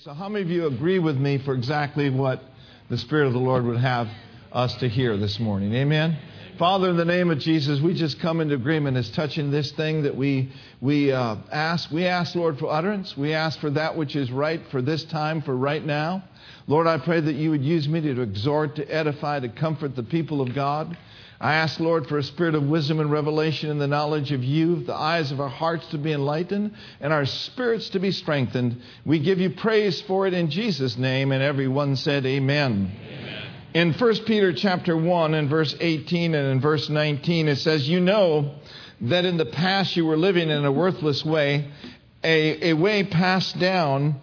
So, how many of you agree with me for exactly what the Spirit of the Lord would have us to hear this morning? Amen. Father, in the name of Jesus, we just come into agreement as touching this thing that we we uh, ask. We ask, Lord, for utterance. We ask for that which is right for this time, for right now. Lord, I pray that you would use me to exhort, to edify, to comfort the people of God. I ask, Lord, for a spirit of wisdom and revelation in the knowledge of you, the eyes of our hearts to be enlightened, and our spirits to be strengthened. We give you praise for it in Jesus' name, and everyone said, Amen. Amen. In 1 Peter chapter 1 and verse 18 and in verse 19, it says, You know that in the past you were living in a worthless way, a, a way passed down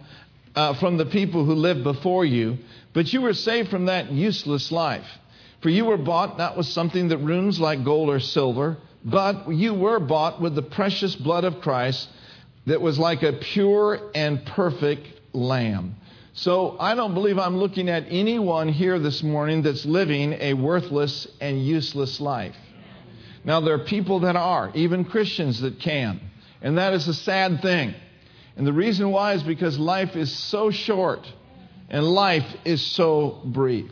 uh, from the people who lived before you, but you were saved from that useless life. For you were bought not with something that ruins like gold or silver, but you were bought with the precious blood of Christ that was like a pure and perfect lamb. So I don't believe I'm looking at anyone here this morning that's living a worthless and useless life. Now, there are people that are, even Christians that can. And that is a sad thing. And the reason why is because life is so short and life is so brief.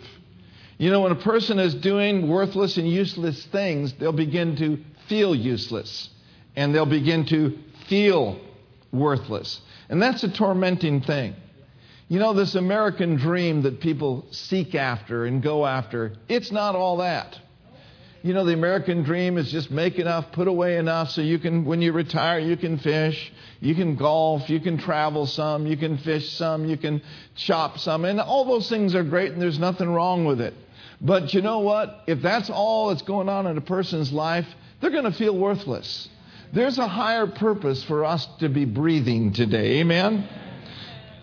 You know, when a person is doing worthless and useless things, they'll begin to feel useless and they'll begin to feel worthless. And that's a tormenting thing. You know, this American dream that people seek after and go after, it's not all that. You know, the American dream is just make enough, put away enough so you can, when you retire, you can fish, you can golf, you can travel some, you can fish some, you can shop some. And all those things are great and there's nothing wrong with it. But you know what? If that's all that's going on in a person's life, they're going to feel worthless. There's a higher purpose for us to be breathing today. Amen?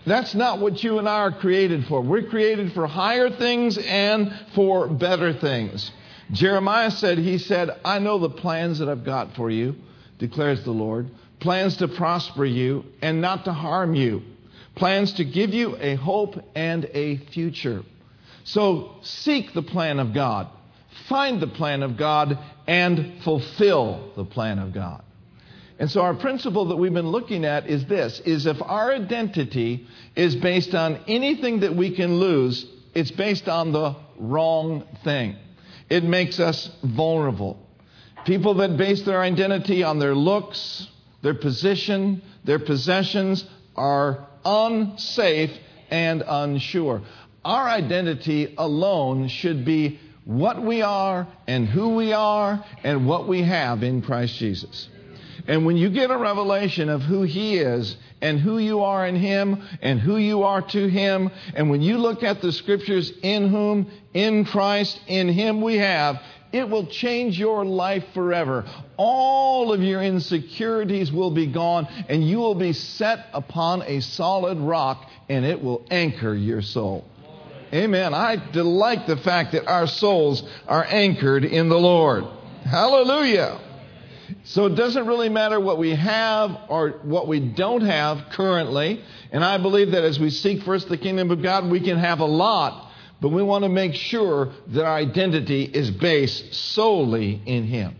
That's not what you and I are created for. We're created for higher things and for better things. Jeremiah said, He said, I know the plans that I've got for you, declares the Lord. Plans to prosper you and not to harm you. Plans to give you a hope and a future. So seek the plan of God, find the plan of God, and fulfill the plan of God. And so our principle that we've been looking at is this is if our identity is based on anything that we can lose, it's based on the wrong thing. It makes us vulnerable. People that base their identity on their looks, their position, their possessions are unsafe and unsure. Our identity alone should be what we are and who we are and what we have in Christ Jesus. And when you get a revelation of who He is and who you are in Him and who you are to Him, and when you look at the scriptures, in whom, in Christ, in Him we have, it will change your life forever. All of your insecurities will be gone, and you will be set upon a solid rock, and it will anchor your soul. Amen. I delight the fact that our souls are anchored in the Lord. Hallelujah. So it doesn't really matter what we have or what we don't have currently. And I believe that as we seek first the kingdom of God, we can have a lot, but we want to make sure that our identity is based solely in Him.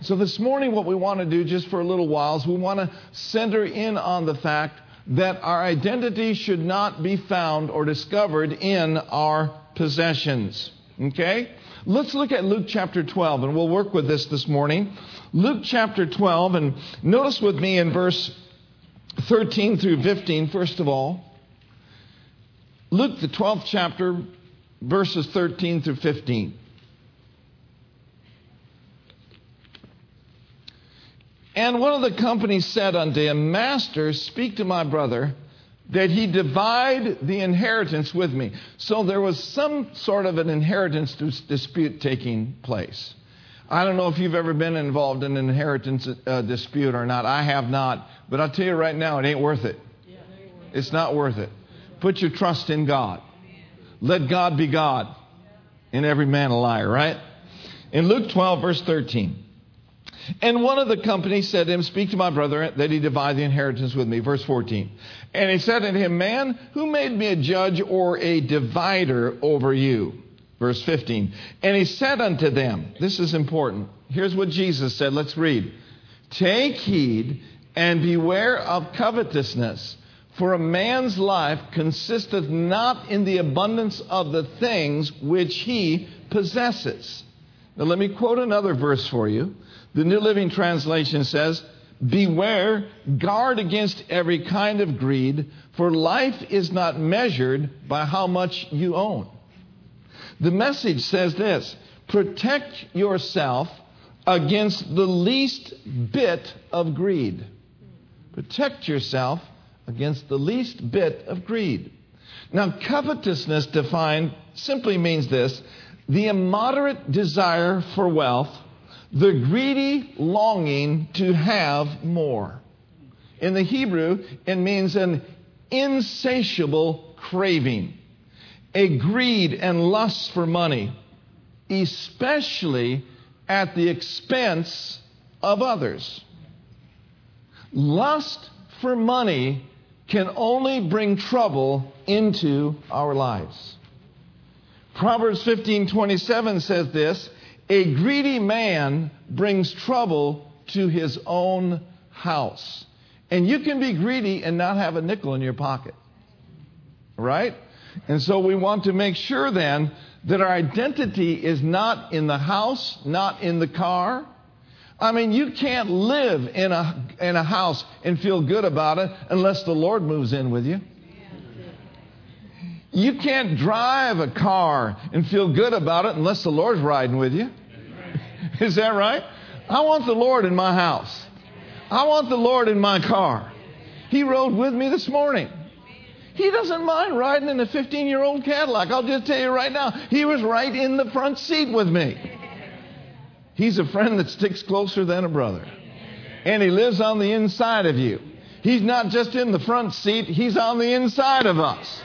So this morning, what we want to do just for a little while is we want to center in on the fact that our identity should not be found or discovered in our possessions. Okay? Let's look at Luke chapter 12, and we'll work with this this morning. Luke chapter 12, and notice with me in verse 13 through 15, first of all. Luke, the 12th chapter, verses 13 through 15. And one of the company said unto him, Master, speak to my brother that he divide the inheritance with me. So there was some sort of an inheritance dispute taking place. I don't know if you've ever been involved in an inheritance uh, dispute or not. I have not. But I'll tell you right now, it ain't worth it. It's not worth it. Put your trust in God. Let God be God and every man a liar, right? In Luke 12, verse 13. And one of the company said to him, Speak to my brother that he divide the inheritance with me. Verse 14. And he said unto him, Man, who made me a judge or a divider over you? Verse 15. And he said unto them, This is important. Here's what Jesus said. Let's read. Take heed and beware of covetousness, For a man's life consisteth not in the abundance of the things which he possesses. Now, let me quote another verse for you. The New Living Translation says, Beware, guard against every kind of greed, for life is not measured by how much you own. The message says this protect yourself against the least bit of greed. Protect yourself against the least bit of greed. Now, covetousness defined simply means this the immoderate desire for wealth, the greedy longing to have more. In the Hebrew, it means an insatiable craving, a greed and lust for money, especially at the expense of others. Lust for money can only bring trouble into our lives. Proverbs 15:27 says this, a greedy man brings trouble to his own house. And you can be greedy and not have a nickel in your pocket. Right? And so we want to make sure then that our identity is not in the house, not in the car. I mean, you can't live in a, in a house and feel good about it unless the Lord moves in with you. You can't drive a car and feel good about it unless the Lord's riding with you. Is that right? I want the Lord in my house. I want the Lord in my car. He rode with me this morning. He doesn't mind riding in a 15 year old Cadillac. I'll just tell you right now, he was right in the front seat with me. He's a friend that sticks closer than a brother. And he lives on the inside of you. He's not just in the front seat, he's on the inside of us.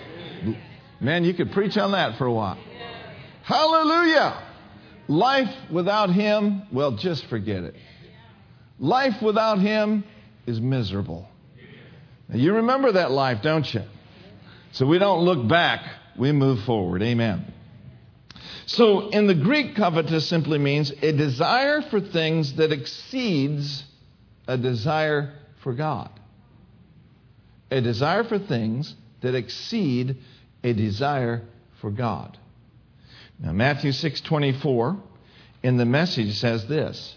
Man, you could preach on that for a while. Hallelujah. Life without him, well, just forget it. Life without him is miserable. Now, you remember that life, don't you? So we don't look back, we move forward. Amen. So in the Greek, covetous simply means a desire for things that exceeds a desire for God. A desire for things that exceed a desire for God. Now Matthew 6:24 in the message says this.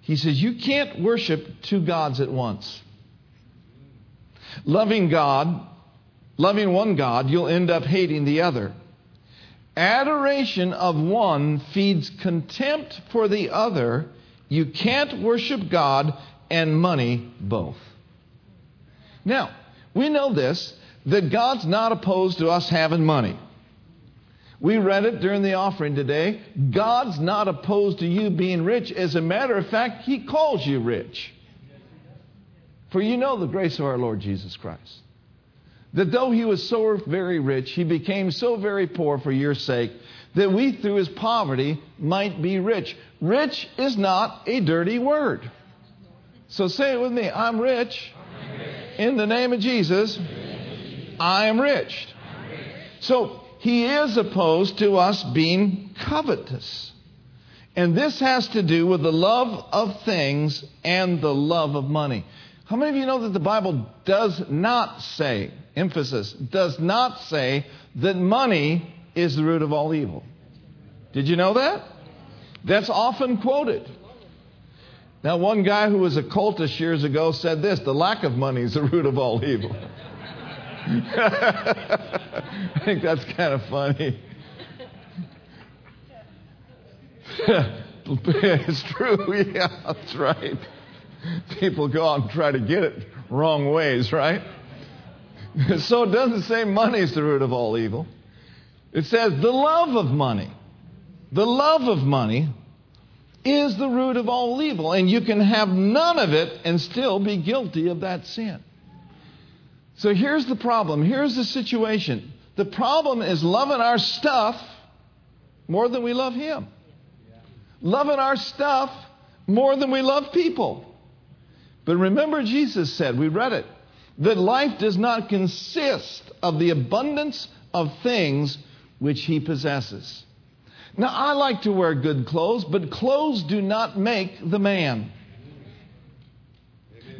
He says you can't worship two gods at once. Loving God loving one God, you'll end up hating the other. Adoration of one feeds contempt for the other. You can't worship God and money both. Now, we know this that God's not opposed to us having money. We read it during the offering today. God's not opposed to you being rich. As a matter of fact, He calls you rich. For you know the grace of our Lord Jesus Christ that though he was so very rich, he became so very poor for your sake, that we through his poverty might be rich. Rich is not a dirty word. So say it with me I'm rich. I'm rich. In the name of Jesus, I am rich. So he is opposed to us being covetous. And this has to do with the love of things and the love of money. How many of you know that the Bible does not say, emphasis, does not say that money is the root of all evil? Did you know that? That's often quoted. Now, one guy who was a cultist years ago said this the lack of money is the root of all evil. I think that's kind of funny. it's true. Yeah, that's right. people go out and try to get it wrong ways, right? So it doesn't say money is the root of all evil. It says the love of money. The love of money is the root of all evil. And you can have none of it and still be guilty of that sin. So here's the problem. Here's the situation. The problem is loving our stuff more than we love Him. Loving our stuff more than we love people. But remember, Jesus said, we read it, that life does not consist of the abundance of things which he possesses. Now, I like to wear good clothes, but clothes do not make the man.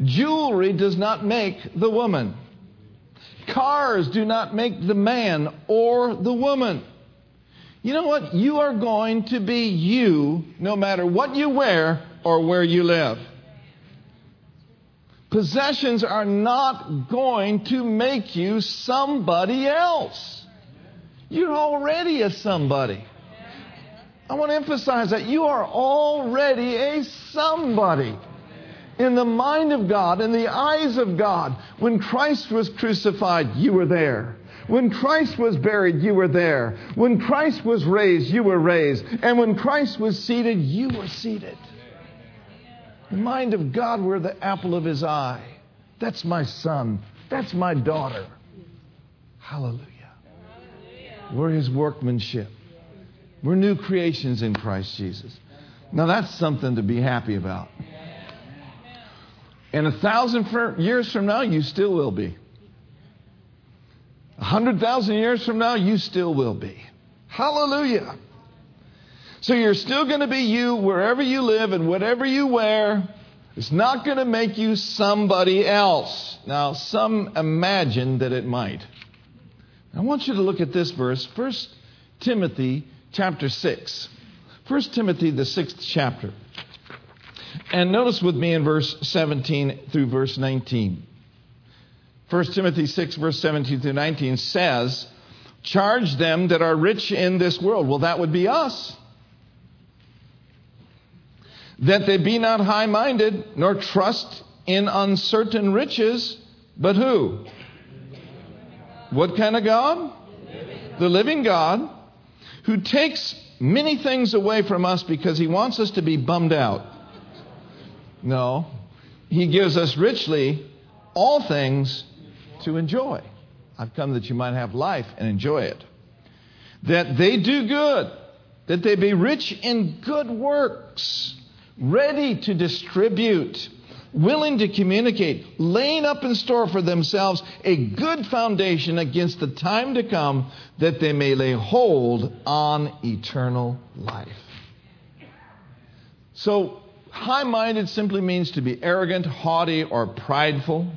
Jewelry does not make the woman. Cars do not make the man or the woman. You know what? You are going to be you no matter what you wear or where you live. Possessions are not going to make you somebody else. You're already a somebody. I want to emphasize that you are already a somebody in the mind of God, in the eyes of God. When Christ was crucified, you were there. When Christ was buried, you were there. When Christ was raised, you were raised. And when Christ was seated, you were seated. The mind of God, we're the apple of his eye. That's my son. That's my daughter. Hallelujah. We're his workmanship. We're new creations in Christ Jesus. Now that's something to be happy about. And a thousand years from now, you still will be. A hundred thousand years from now, you still will be. Hallelujah. So you're still going to be you wherever you live and whatever you wear. It's not going to make you somebody else. Now, some imagine that it might. I want you to look at this verse, 1 Timothy chapter 6. 1 Timothy, the sixth chapter. And notice with me in verse 17 through verse 19. 1 Timothy 6, verse 17 through 19 says, Charge them that are rich in this world. Well, that would be us. That they be not high minded, nor trust in uncertain riches, but who? What kind of God? The living God who takes many things away from us because he wants us to be bummed out. No, he gives us richly all things to enjoy. I've come that you might have life and enjoy it. That they do good, that they be rich in good works, ready to distribute willing to communicate, laying up in store for themselves a good foundation against the time to come that they may lay hold on eternal life. So, high minded simply means to be arrogant, haughty, or prideful.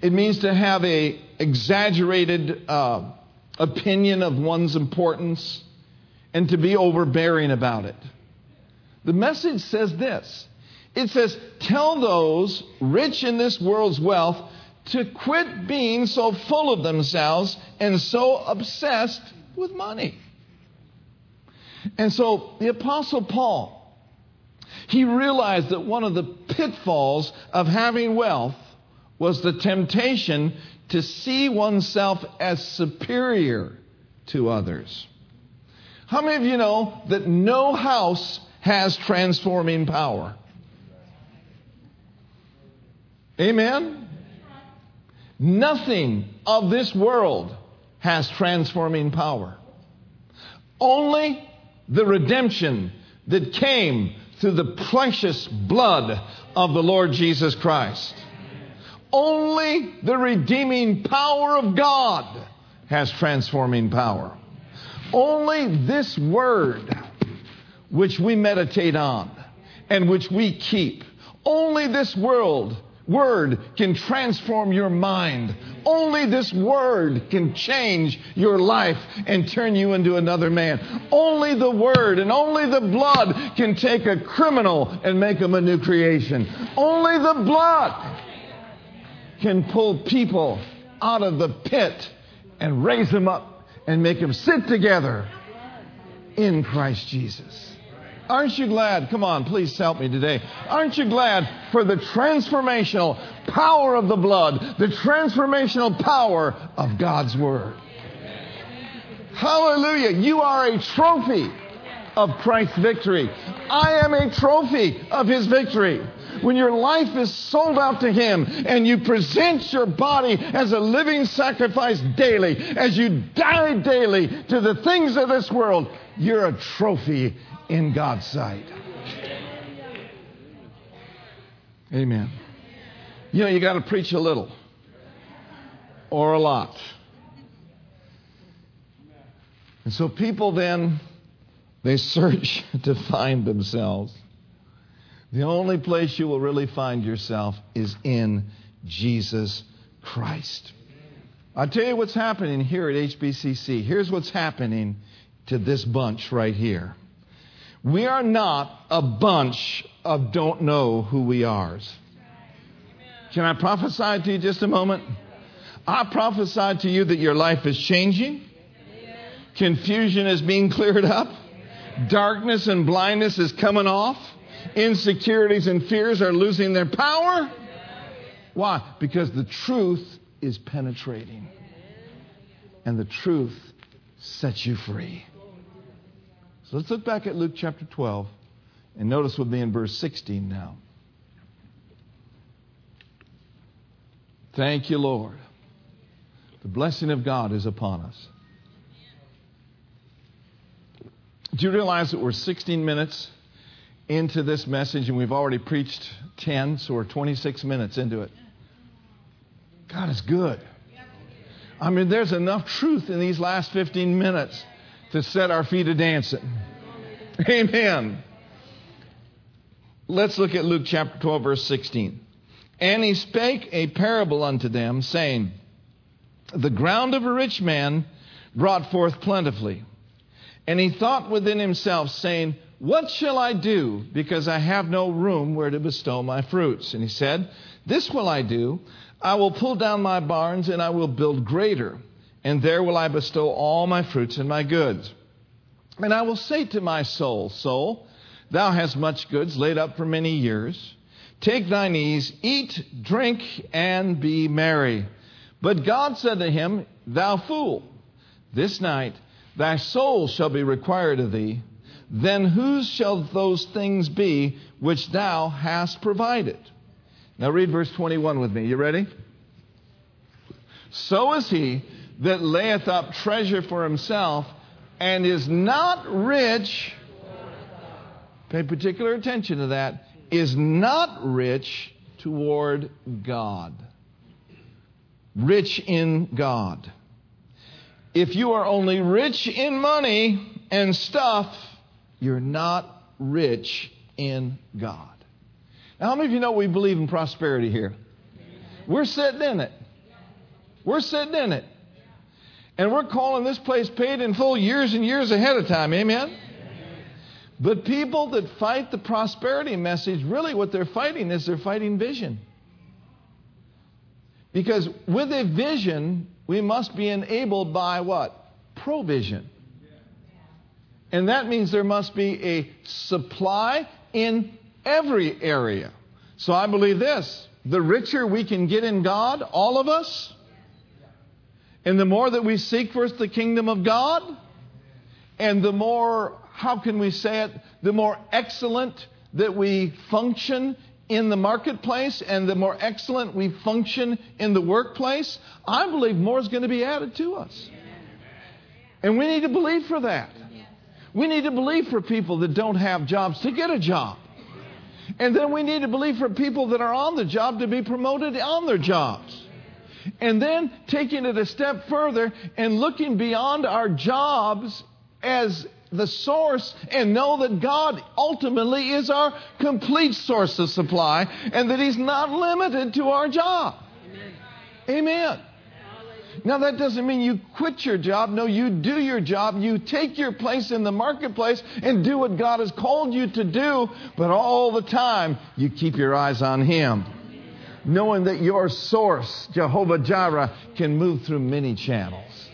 It means to have a exaggerated uh, opinion of one's importance and to be overbearing about it. The message says this it says, Tell those rich in this world's wealth to quit being so full of themselves and so obsessed with money. And so the Apostle Paul, he realized that one of the pitfalls of having wealth was the temptation to see oneself as superior to others. How many of you know that no house has transforming power? Amen? Nothing of this world has transforming power. Only the redemption that came through the precious blood of the Lord Jesus Christ. Only the redeeming power of God has transforming power. Only this word, which we meditate on and which we keep, only this world word can transform your mind. Only this word can change your life and turn you into another man. Only the word and only the blood can take a criminal and make him a new creation. Only the blood can pull people out of the pit and raise them up and make them sit together in Christ Jesus. Aren't you glad? Come on, please help me today. Aren't you glad for the transformational power of the blood, the transformational power of God's Word? Hallelujah. You are a trophy of Christ's victory. I am a trophy of His victory. When your life is sold out to Him and you present your body as a living sacrifice daily, as you die daily to the things of this world, you're a trophy in God's sight. Amen. You know, you got to preach a little or a lot. And so people then, they search to find themselves. The only place you will really find yourself is in Jesus Christ. I'll tell you what's happening here at HBCC. Here's what's happening to this bunch right here. We are not a bunch of don't know who we are. Can I prophesy to you just a moment? I prophesy to you that your life is changing. Confusion is being cleared up. Darkness and blindness is coming off. Insecurities and fears are losing their power. Why? Because the truth is penetrating. And the truth sets you free. So let's look back at Luke chapter 12 and notice with me in verse 16 now. Thank you, Lord. The blessing of God is upon us. Do you realize that we're 16 minutes into this message and we've already preached 10, so we're 26 minutes into it? God is good. I mean, there's enough truth in these last 15 minutes to set our feet a dancing. Amen. Let's look at Luke chapter 12, verse 16. And he spake a parable unto them, saying, The ground of a rich man brought forth plentifully. And he thought within himself, saying, What shall I do, because I have no room where to bestow my fruits? And he said, This will I do. I will pull down my barns, and I will build greater, and there will I bestow all my fruits and my goods. And I will say to my soul, Soul, thou hast much goods laid up for many years. Take thine ease, eat, drink, and be merry. But God said to him, Thou fool, this night thy soul shall be required of thee. Then whose shall those things be which thou hast provided? Now read verse 21 with me. You ready? So is he that layeth up treasure for himself and is not rich. Pay particular attention to that. Is not rich toward God. Rich in God. If you are only rich in money and stuff, you're not rich in God. Now, how many of you know we believe in prosperity here? We're sitting in it. We're sitting in it. And we're calling this place paid in full years and years ahead of time. Amen? But people that fight the prosperity message, really what they're fighting is they're fighting vision. Because with a vision, we must be enabled by what? Provision. And that means there must be a supply in every area. So I believe this the richer we can get in God, all of us, and the more that we seek first the kingdom of God, and the more, how can we say it, the more excellent that we function in the marketplace and the more excellent we function in the workplace, I believe more is going to be added to us. And we need to believe for that. We need to believe for people that don't have jobs to get a job. And then we need to believe for people that are on the job to be promoted on their jobs. And then taking it a step further and looking beyond our jobs as the source and know that God ultimately is our complete source of supply and that He's not limited to our job. Amen. Amen. Now, that doesn't mean you quit your job. No, you do your job. You take your place in the marketplace and do what God has called you to do, but all the time, you keep your eyes on Him knowing that your source, Jehovah Jireh, can move through many channels.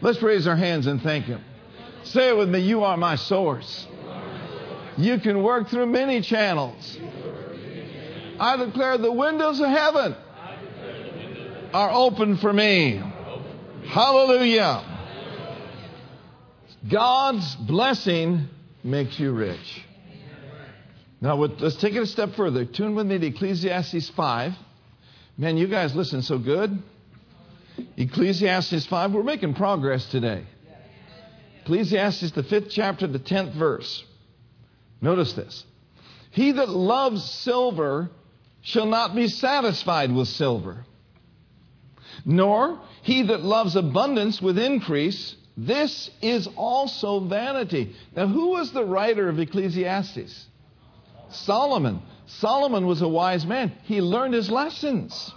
Let's raise our hands and thank Him. Say it with me You are my source. You can work through many channels. I declare the windows of heaven are open for me. Hallelujah. God's blessing makes you rich. Now, let's take it a step further. Tune with me to Ecclesiastes 5. Man, you guys listen so good. Ecclesiastes 5, we're making progress today. Ecclesiastes, the fifth chapter, the tenth verse. Notice this. He that loves silver shall not be satisfied with silver, nor he that loves abundance with increase. This is also vanity. Now, who was the writer of Ecclesiastes? Solomon. Solomon was a wise man. He learned his lessons.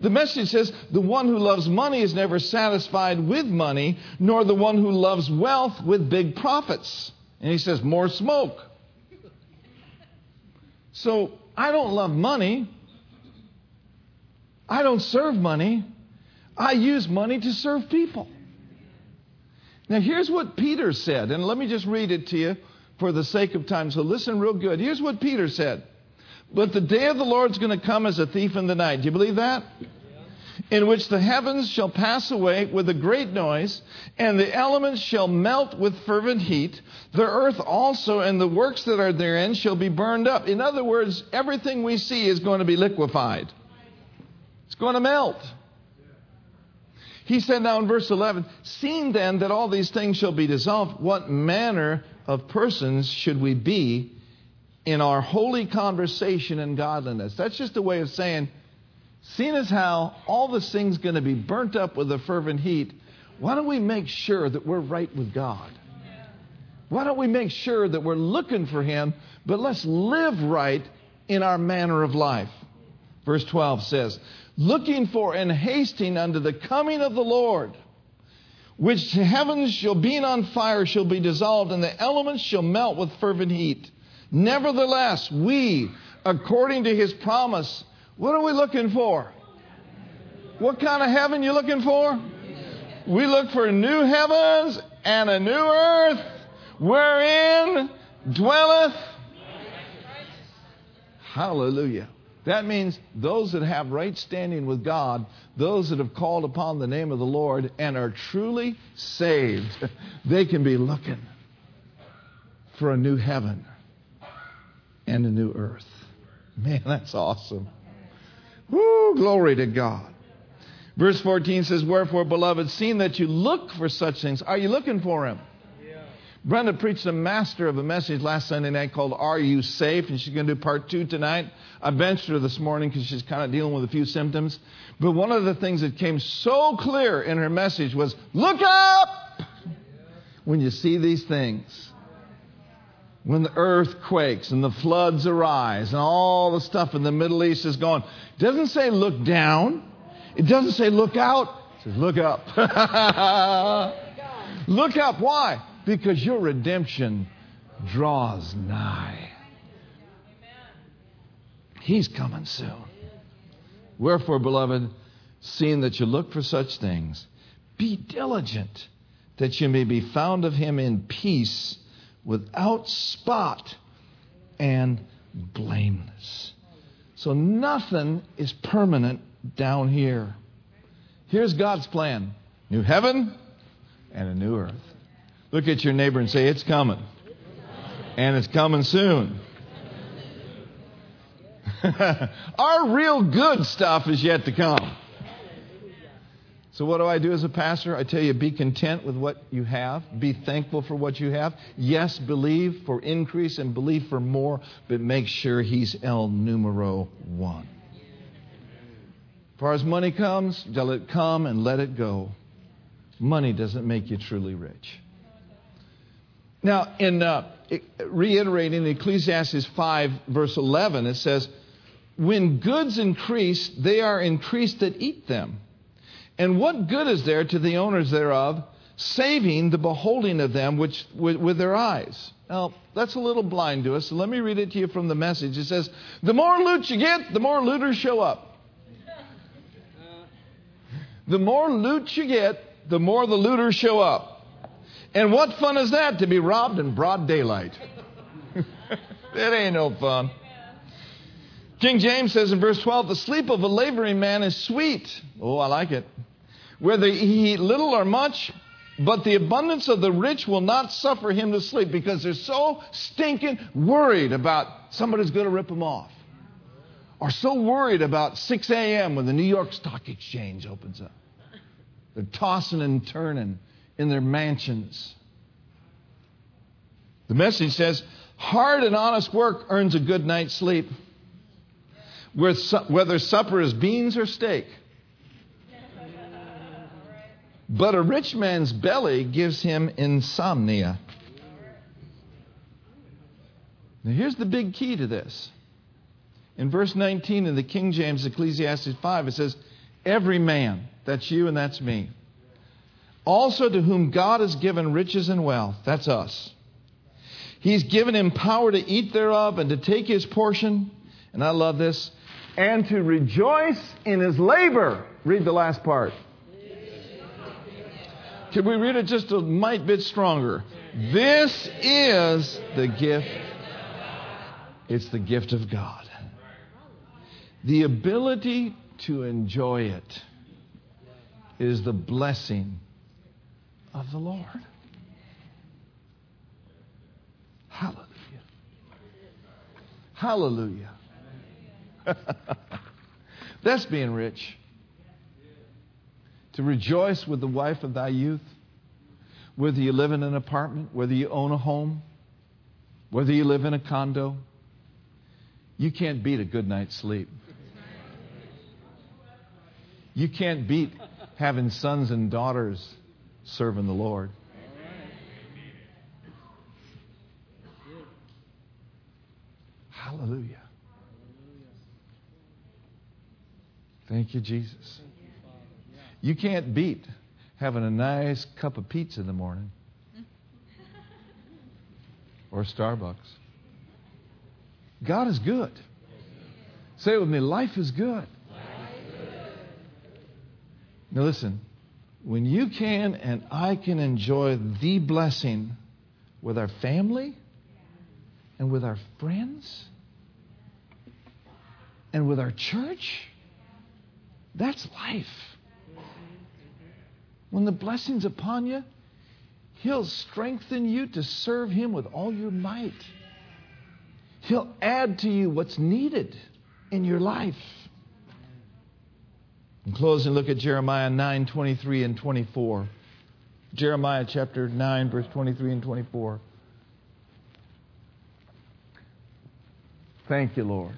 The message says, the one who loves money is never satisfied with money, nor the one who loves wealth with big profits. And he says, more smoke. So I don't love money. I don't serve money. I use money to serve people. Now, here's what Peter said, and let me just read it to you for the sake of time. So listen real good. Here's what Peter said. But the day of the Lord's going to come as a thief in the night. Do you believe that? In which the heavens shall pass away with a great noise, and the elements shall melt with fervent heat. The earth also and the works that are therein shall be burned up. In other words, everything we see is going to be liquefied, it's going to melt. He said now in verse 11, Seeing then that all these things shall be dissolved, what manner of persons should we be in our holy conversation and godliness? That's just a way of saying, seeing as how all this thing's going to be burnt up with a fervent heat, why don't we make sure that we're right with God? Why don't we make sure that we're looking for Him, but let's live right in our manner of life? Verse 12 says, looking for and hasting unto the coming of the Lord, which heavens shall be on fire, shall be dissolved, and the elements shall melt with fervent heat. Nevertheless, we, according to his promise, what are we looking for? What kind of heaven you looking for? We look for new heavens and a new earth wherein dwelleth. Hallelujah. That means those that have right standing with God, those that have called upon the name of the Lord and are truly saved, they can be looking for a new heaven and a new earth. Man, that's awesome. Woo, glory to God. Verse 14 says, Wherefore, beloved, seeing that you look for such things, are you looking for Him? Brenda preached a master of a message last Sunday night called Are You Safe? And she's going to do part two tonight. I benched her this morning because she's kind of dealing with a few symptoms. But one of the things that came so clear in her message was Look up when you see these things. When the earth quakes and the floods arise and all the stuff in the Middle East is going. It doesn't say look down. It doesn't say look out. It says look up. look up. Why? Because your redemption draws nigh. He's coming soon. Wherefore, beloved, seeing that you look for such things, be diligent that you may be found of him in peace, without spot and blameless. So nothing is permanent down here. Here's God's plan new heaven and a new earth. Look at your neighbor and say, It's coming. And it's coming soon. Our real good stuff is yet to come. So, what do I do as a pastor? I tell you, be content with what you have. Be thankful for what you have. Yes, believe for increase and believe for more, but make sure He's El Numero One. As far as money comes, let it come and let it go. Money doesn't make you truly rich. Now, in uh, reiterating Ecclesiastes 5, verse 11, it says, When goods increase, they are increased that eat them. And what good is there to the owners thereof, saving the beholding of them which, with, with their eyes? Now, that's a little blind to us, so let me read it to you from the message. It says, The more loot you get, the more looters show up. The more loot you get, the more the looters show up. And what fun is that to be robbed in broad daylight? it ain't no fun. King James says in verse 12, the sleep of a laboring man is sweet. Oh, I like it. Whether he eat little or much, but the abundance of the rich will not suffer him to sleep because they're so stinking worried about somebody's going to rip them off. Or so worried about 6 a.m. when the New York Stock Exchange opens up. They're tossing and turning in their mansions. The message says, hard and honest work earns a good night's sleep, whether supper is beans or steak. But a rich man's belly gives him insomnia. Now, here's the big key to this. In verse 19 of the King James Ecclesiastes 5, it says, Every man. That's you and that's me. Also to whom God has given riches and wealth. That's us. He's given him power to eat thereof and to take his portion. And I love this. And to rejoice in his labor. Read the last part. Can we read it just a mite bit stronger? This is the gift. It's the gift of God. The ability to enjoy it is the blessing of the Lord. Hallelujah. Hallelujah. That's being rich. To rejoice with the wife of thy youth, whether you live in an apartment, whether you own a home, whether you live in a condo, you can't beat a good night's sleep. You can't beat having sons and daughters serving the Lord. Hallelujah. Thank you, Jesus. You can't beat having a nice cup of pizza in the morning or Starbucks. God is good. Say it with me life is good. Now, listen, when you can and I can enjoy the blessing with our family and with our friends and with our church, that's life. When the blessing's upon you, He'll strengthen you to serve Him with all your might. He'll add to you what's needed in your life. In closing, look at Jeremiah 9 23 and 24. Jeremiah chapter 9, verse 23 and 24. Thank you, Lord.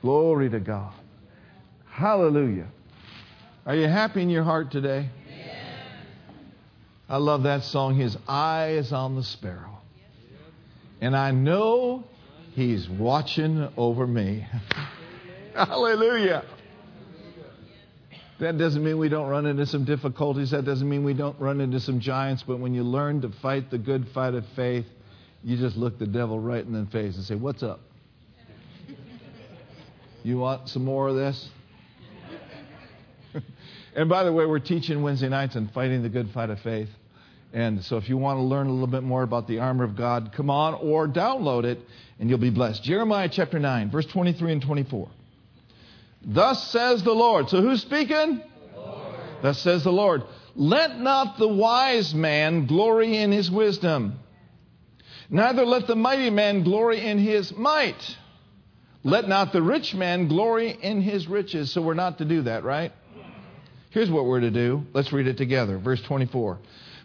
Glory to God. Hallelujah. Are you happy in your heart today? I love that song. His eye is on the sparrow. And I know he's watching over me. Hallelujah. That doesn't mean we don't run into some difficulties. That doesn't mean we don't run into some giants. But when you learn to fight the good fight of faith, you just look the devil right in the face and say, What's up? You want some more of this? and by the way, we're teaching Wednesday nights on fighting the good fight of faith. And so if you want to learn a little bit more about the armor of God, come on or download it and you'll be blessed. Jeremiah chapter 9, verse 23 and 24. Thus says the Lord. So who's speaking? Thus says the Lord. Let not the wise man glory in his wisdom, neither let the mighty man glory in his might. Let not the rich man glory in his riches. So we're not to do that, right? Here's what we're to do. Let's read it together. Verse 24.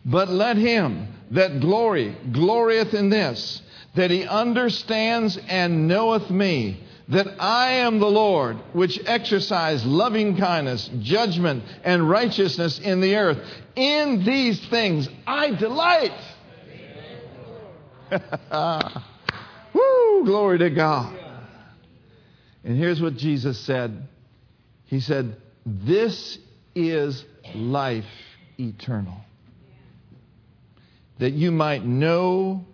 But let him that glory glorieth in this, that he understands and knoweth me, that I am the Lord, which exercise loving kindness, judgment, and righteousness in the earth. In these things I delight. Woo! Glory to God. And here's what Jesus said He said, This is life eternal. That you might know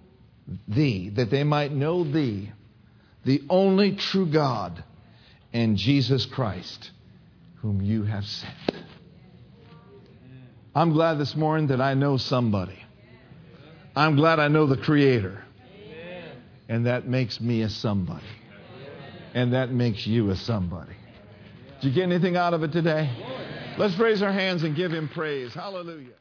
thee, that they might know thee the only true God, and Jesus Christ, whom you have sent. I'm glad this morning that I know somebody. I'm glad I know the Creator. And that makes me a somebody. And that makes you a somebody. Did you get anything out of it today? Let's raise our hands and give Him praise. Hallelujah.